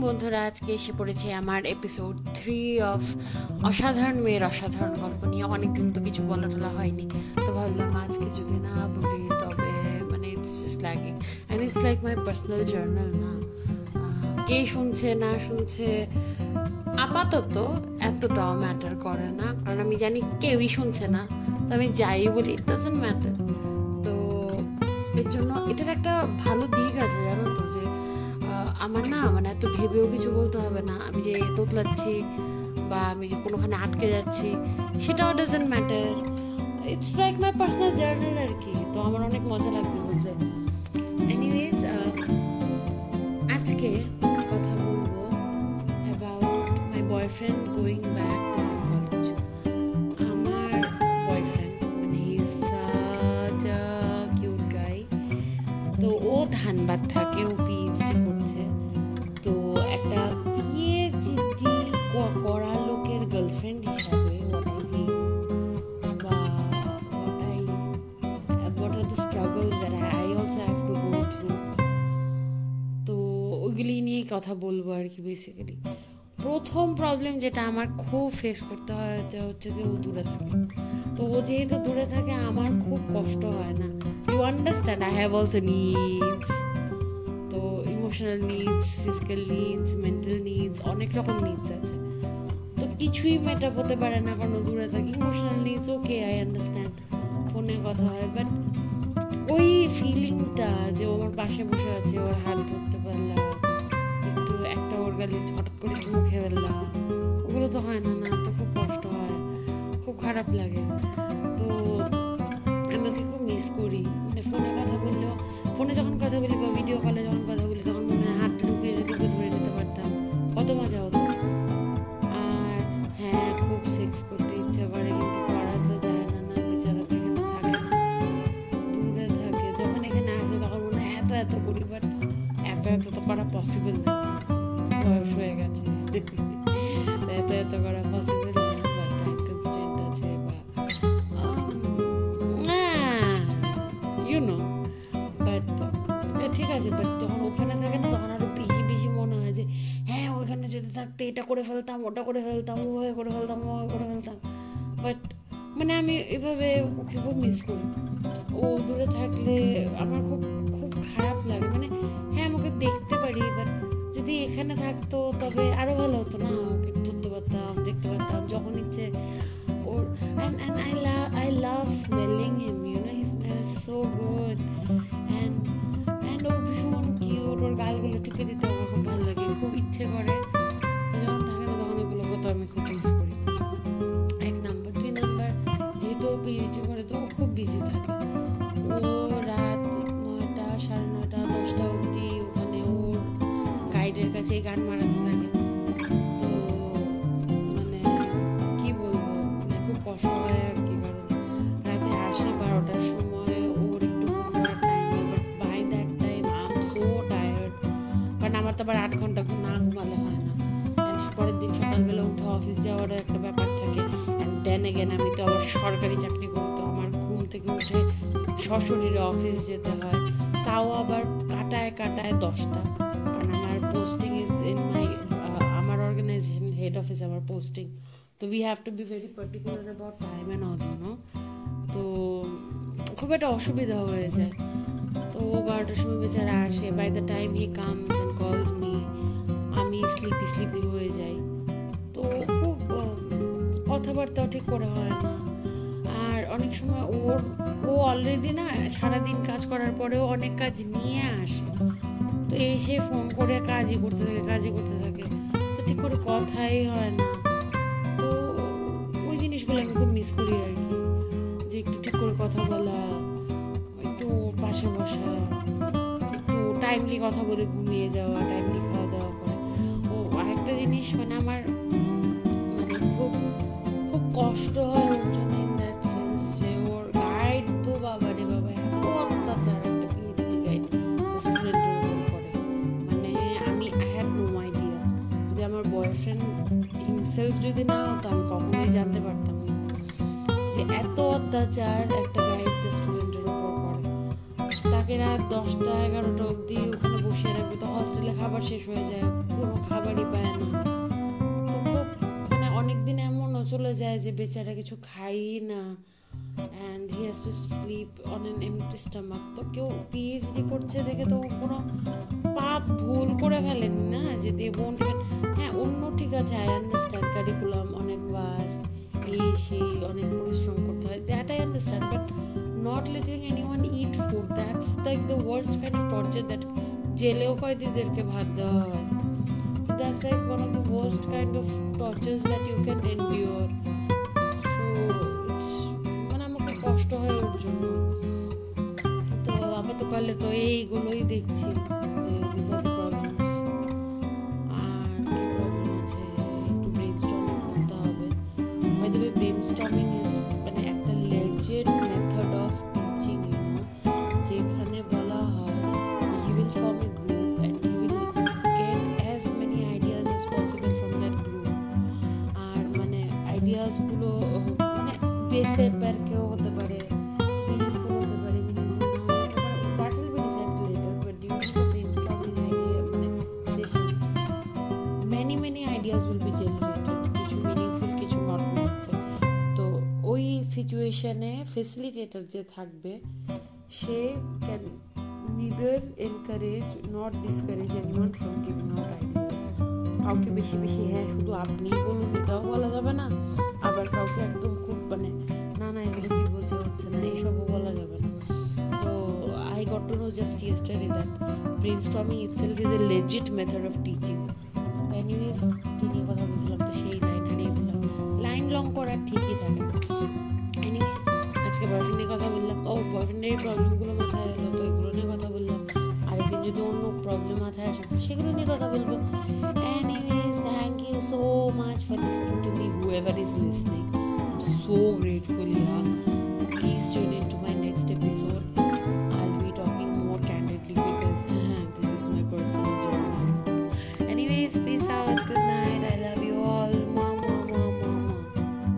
বন্ধুরা আজকে এসে পড়েছে আমার এপিসোড থ্রি অফ অসাধারণ মেয়ের অসাধারণ গল্প নিয়ে। অনেকদিন তো কিছু বলা টলা হয়নি। তো ভাবলাম আজকে যদি না বলি, তবে মানে it's lacking and it's like my personal journal না। কে শুনছে, না শুনছে, আপাতত এতটাও ম্যাটার করে না। কারণ আমি জানি কেউই শুনছে না। তো আমি যাই বলি ইট ডাজেন্ট ম্যাটার তো এর জন্য এটার একটা ভালো দিক আছে, জানো তো, যে আমার না মানে এত ভেবেও কিছু বলতে হবে না। আমি যে তোতলাচ্ছি বা আমি যে কোনোখানে আটকে যাচ্ছি, সেটাও doesn't matter it's like my personal journal আর কি, তো আমার অনেক মজা লাগবে, বুঝলে? এনিওয়েজ আজকে কথা বলব about my boyfriend going back to college আমার বয়ফ্রেন্ড মানে কিউট গাই তো ও ধানবাদ থাকে, ও পিএইচডি কথা বলব আর কি বেসিক্যালি প্রথম প্রবলেম যেটা আমার খুব ফেস করতে হয় যে হচ্ছে যে ও দূরে থাকে। তো ও যেহেতু দূরে থাকে, আমার খুব কষ্ট হয় না। You understand I have also needs তো emotional needs physical needs mental needs অনেক রকম নিডস আছে। তো কিছুই মেটাপ হতে পারে না, কারণ ও দূরে থাকে। Emotional needs okay I understand ফোনে কথা হয় বাট ওই ফিলিংটা যে ও আমার পাশে বসে আছে, ওর হাত ধরতে একটা হঠাৎ করে চুমু খেয়ে ফেললাম। ওগুলো তো হয় না না, তো খুব কষ্ট হয়, খুব খারাপ লাগে। তো আমি ওকে খুব মিস করি। মানে ফোনে কথা বললেও ফোনে যখন কথা বলি বা ভিডিও কলে যখন ওইখানে থাকতে এটা করে ফেলতাম, ওটা করে ফেলতাম, ওভাবে করে ফেলতাম, ওভাবে করে ফেলতাম। বাট মানে আমি এভাবে ওকে খুব মিস করি। ও দূরে থাকলে আমার খুব খুব খারাপ লাগে। মানে হ্যাঁ আমাকে দেখতে পারি বাট যদি এখানে থাকতো তবে আরও ভালো হতো না। ওকে ধরতে পারতাম, দেখতে পারতাম, যখন ইচ্ছে ওর, and and I love I love smelling him, you know, he smells so good and and ও ভীষণ কাছে গান মারাতে থাকে, তো মানে কি বলব মানে খুব কষ্ট হয় আর কি, কারণ রাতে আসে বারোটার সময়, ওর একটু by that time I am so tired কারণ আমার তো আবার আট ঘণ্টা না ঘুমালে হয় না। পরের দিন সকালবেলা উঠে অফিস যাওয়ার একটা ব্যাপার থাকে অ্যান্ড দেন এগেন আমি তো আবার সরকারি চাকরি করি, তো আমার ঘুম থেকে উঠে সশরীরে অফিস যেতে হয়, তাও আবার কাটায় কাটায় দশটা। পোস্টিং ইজ ইন মাই আমার অর্গানাইজেশন হেড অফিস আমার পোস্টিং তো we have to be very particular about time and all you know তো খুব একটা অসুবিধা হয়ে যায়। তো ও বারোটার সময় বেচারা আসে। By the time he comes and calls me আমি স্লিপি স্লিপি হয়ে যাই। তো খুব কথাবার্তাও ঠিক করে হয়। না আর অনেক সময় ওর, ও অলরেডি না সারাদিন কাজ করার পরেও অনেক কাজ নিয়ে আসে। তো এই সে ফোন করে কাজই করতে থাকে, কাজই করতে থাকে। তো ঠিক করে কথাই হয় না। তো ওই জিনিসগুলো আমি খুব মিস করি আর কি। যে একটু ঠিক করে কথা বলা, একটু পাশে বসা, একটু টাইমলি কথা বলে ঘুমিয়ে যাওয়া টাইমলি খাওয়া দাওয়া করে। ও আরেকটা জিনিস মানে আমার মানে খুব খুব কষ্ট হয় যদি না হতো, আমি কখনোই জানতে পারতাম না যে এত অত্যাচার একটা গাইড স্টুডেন্টের উপর করে। তাকে রাত দশটা, এগারোটা অবধি ওখানে বসিয়ে রাখবে। তো হস্টেলে খাবার শেষ হয়ে যায় কোনো খাবারই পায় না। তো খুব মানে অনেক এমনও চলে যায় যে বেচারা কিছু খাই না। And he has to sleep on an empty stomach তো কেউ পিএইচডি করছে দেখে তো কোনো পাপ ভুল করে ফেলেনি না যে দে হ্যাঁ অন্য ঠিক আছে I understand but not letting anyone eat food that's like the worst kind of that জেলেও কয়েদিদেরকে ভাত দেওয়া হয় So that's, like, one of the worst kind of tortures that you can endure. So, it's মানে আমাকে কষ্ট হয় ওর জন্য। তো আপাতকালে তো এইগুলোই দেখছি। সিচুয়েশনে ফেসিলিটেটর যে থাকবে, সে can neither encourage not discourage anyone from giving out ideas কাউকে বেশি বেশি হ্যাঁ শুধু আপনি বলুন, এটাও বলা যাবে না। আবার কাউকে একদম খুব মানে না না, এগুলো কি বলছে হচ্ছে না, এইসবও বলা যাবে না। তো I got to know just yesterday that brainstorming itself is a legit method of teaching anyways কি নিয়ে কথা বলছিলাম? তো সেই লাইন ফেললাম লাইন লং করার ঠিকই থাকে। আজকে বয়ফ্রেন্ড নিয়ে কথা বললাম। ও বয়ফ্রেন্ডের এই প্রবলেমগুলো মাথায় এলো তো এগুলো নিয়ে কথা বললাম। আরেকদিন যদি অন্য প্রবলেম মাথায় আসে, তো সেগুলো নিয়ে কথা বলব। Anyways thank you so much for listening to me whoever is listening so grateful yeah.